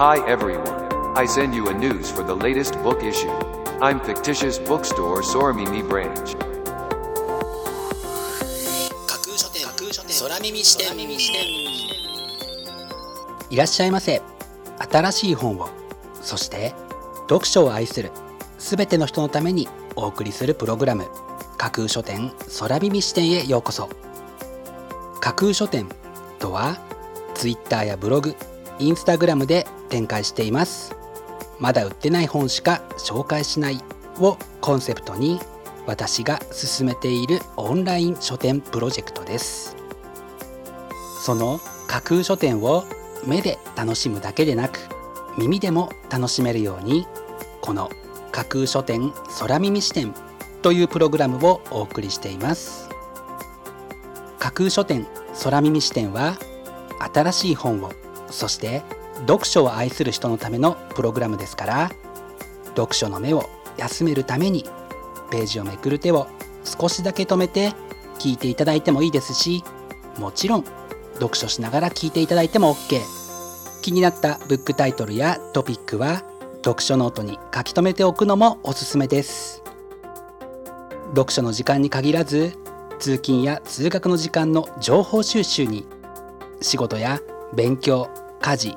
Hi everyone. I send you a news for the latest book issue. I'm fictitious bookstore Soramimi branch. 架空書店空耳視点いらっしゃいませ新しい本をそして読書を愛するすべての人のためにお送りするプログラム架空書店空耳視点へようこそ架空書店とはツイッターやブログインスタグラムで展開しています。まだ売ってない本しか紹介しない。をコンセプトに私が進めているオンライン書店プロジェクトです。その架空書店を目で楽しむだけでなく耳でも楽しめるようにこの架空書店空耳視点というプログラムをお送りしています。架空書店空耳視点は新しい本をそして読書を愛する人のためのプログラムですから読書の目を休めるためにページをめくる手を少しだけ止めて聞いていただいてもいいですしもちろん読書しながら聞いていただいても OK 気になったブックタイトルやトピックは読書ノートに書き留めておくのもおすすめです。読書の時間に限らず通勤や通学の時間の情報収集に仕事や勉強家事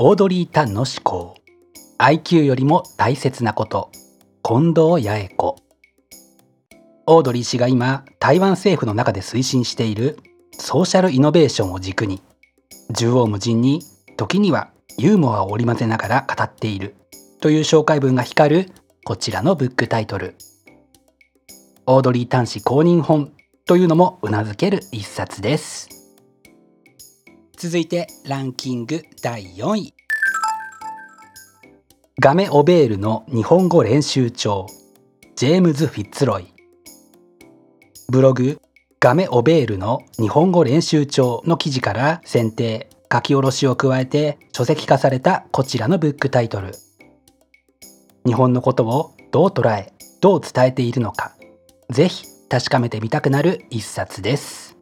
オードリー・タンの思考 IQ よりも大切なこと。近藤八重子。オードリー氏が今台湾政府の中で推進しているソーシャルイノベーションを軸に縦横無尽に時にはユーモアを織り交ぜながら語っているという紹介文が光るこちらのブックタイトル。オードリー・タン氏公認本というのもうなずける一冊です。続いてランキング第4位。ガメ・オベールの日本語練習帳。ジェームズ・フィッツロイ。ブログガメ・オベールの日本語練習帳の記事から選定書き下ろしを加えて書籍化されたこちらのブックタイトル。日本のことをどう捉えどう伝えているのか。ぜひ確かめてみたくなる一冊です。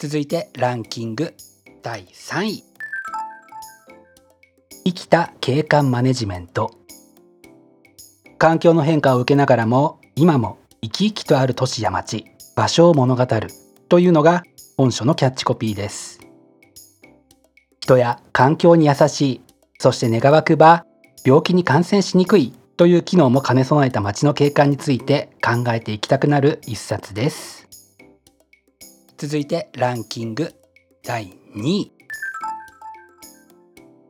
続いてランキング第3位。生きた景観マネジメント。環境の変化を受けながらも今も生き生きとある都市や町場所を物語るというのが本書のキャッチコピーです。人や環境に優しいそして願わくば病気に感染しにくいという機能も兼ね備えた街の景観について考えていきたくなる一冊です。続いてランキング第2位。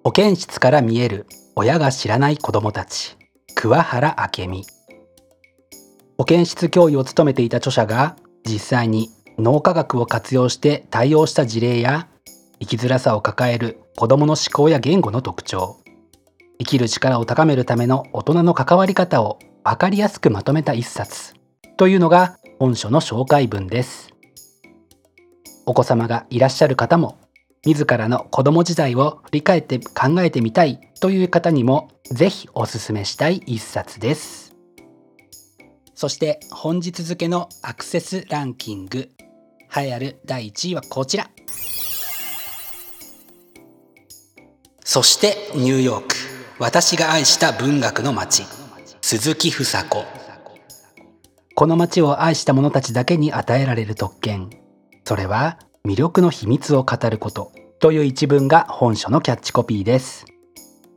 保健室から見える親が知らない子どもたち。桑原明美。保健室教諭を務めていた著者が実際に脳科学を活用して対応した事例や生きづらさを抱える子どもの思考や言語の特徴。生きる力を高めるための大人の関わり方を分かりやすくまとめた一冊というのが本書の紹介文です。お子様がいらっしゃる方も自らの子供時代を振り返って考えてみたいという方にもぜひおすすめしたい一冊です。そして本日付のアクセスランキング栄えある第1位はこちら。そしてニューヨーク。私が愛した文学の街。鈴木房子。この街を愛した者たちだけに与えられる特権。それは魅力の秘密を語ることという一文が本書のキャッチコピーです。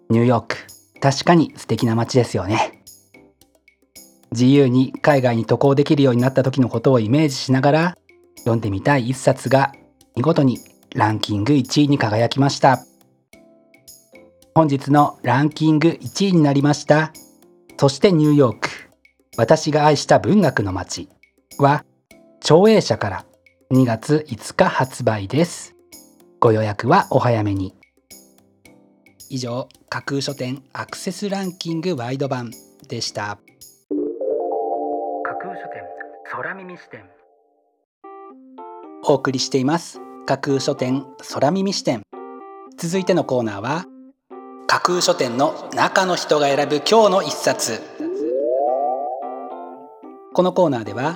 ニューヨーク確かに素敵な街ですよね。自由に海外に渡航できるようになった時のことをイメージしながら読んでみたい一冊が見事にランキング1位に輝きました。本日のランキング1位になりました。そしてニューヨーク私が愛した文学の街は長英社から2月5日発売です。ご予約はお早めに。以上架空書店アクセスランキングワイド版でした。架空書店空耳視点。お送りしています。架空書店空耳視点。続いてのコーナーは架空書店の中の人が選ぶ今日の一冊。このコーナーでは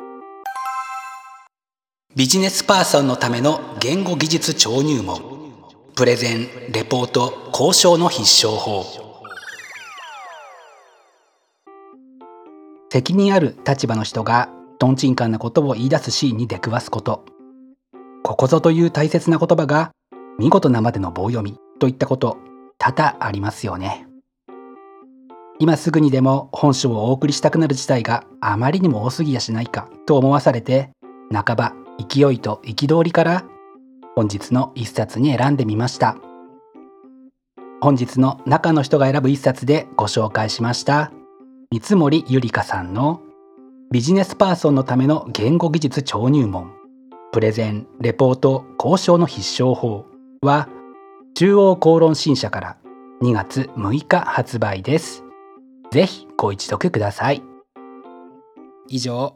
ビジネスパーソンのための言語技術超入門。プレゼンレポート交渉の必勝法。責任ある立場の人がとんちんかんなことを言い出すシーンに出くわすこと。ここぞという大切な言葉が見事なまでの棒読みといったこと多々ありますよね。今すぐにでも本書をお送りしたくなる事態があまりにも多すぎやしないかと思わされて半ば勢いと憤りから本日の一冊に選んでみました。本日の中の人が選ぶ一冊でご紹介しました。三森ゆりかさんのビジネスパーソンのための言語技術超入門。プレゼンレポート交渉の必勝法。は中央公論新社から2月6日発売です。ぜひご一読ください。以上。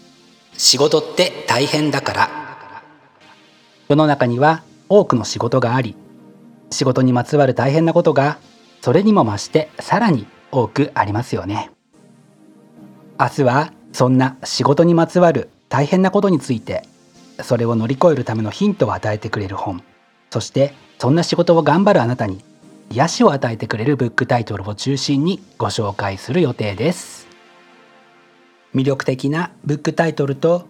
仕事って大変だから。世の中には多くの仕事があり仕事にまつわる大変なことがそれにも増してさらに多くありますよね。明日はそんな仕事にまつわる大変なことについてそれを乗り越えるためのヒントを与えてくれる本。そしてそんな仕事を頑張るあなたに癒しを与えてくれるブックタイトルを中心にご紹介する予定です。魅力的なブックタイトルと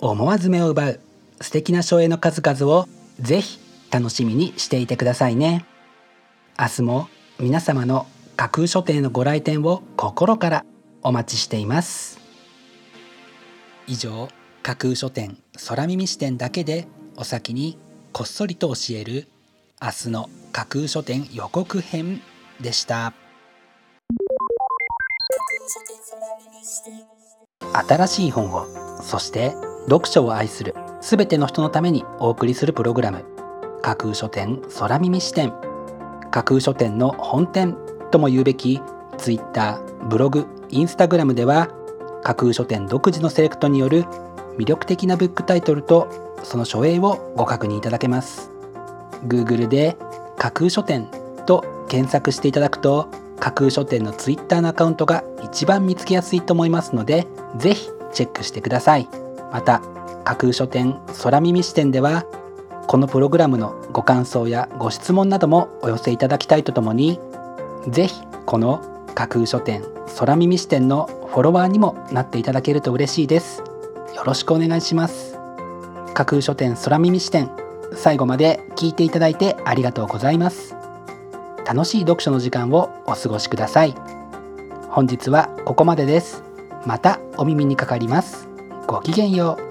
思わず目を奪う素敵な書影の数々をぜひ楽しみにしていてくださいね。明日も皆様の架空書店のご来店を心からお待ちしています。以上架空書店空耳視点だけでお先にこっそりと教える明日の架空書店予告編でした。新しい本をそして読書を愛するすべての人のためにお送りするプログラム。架空書店空耳視点。架空書店の本店とも言うべき Twitter ブログインスタグラムでは架空書店独自のセレクトによる魅力的なブックタイトルとその書影をご確認いただけます。Google で架空書店と検索していただくと架空書店の Twitter のアカウントが一番見つけやすいと思いますのでぜひチェックしてください。また架空書店空耳視点ではこのプログラムのご感想やご質問などもお寄せいただきたいとともにぜひこの架空書店空耳視点のフォロワーにもなっていただけると嬉しいです。よろしくお願いします。架空書店空耳視点最後まで聞いていただいてありがとうございます。楽しい読書の時間をお過ごしください。本日はここまでです。またお耳にかかります。ごきげんよう。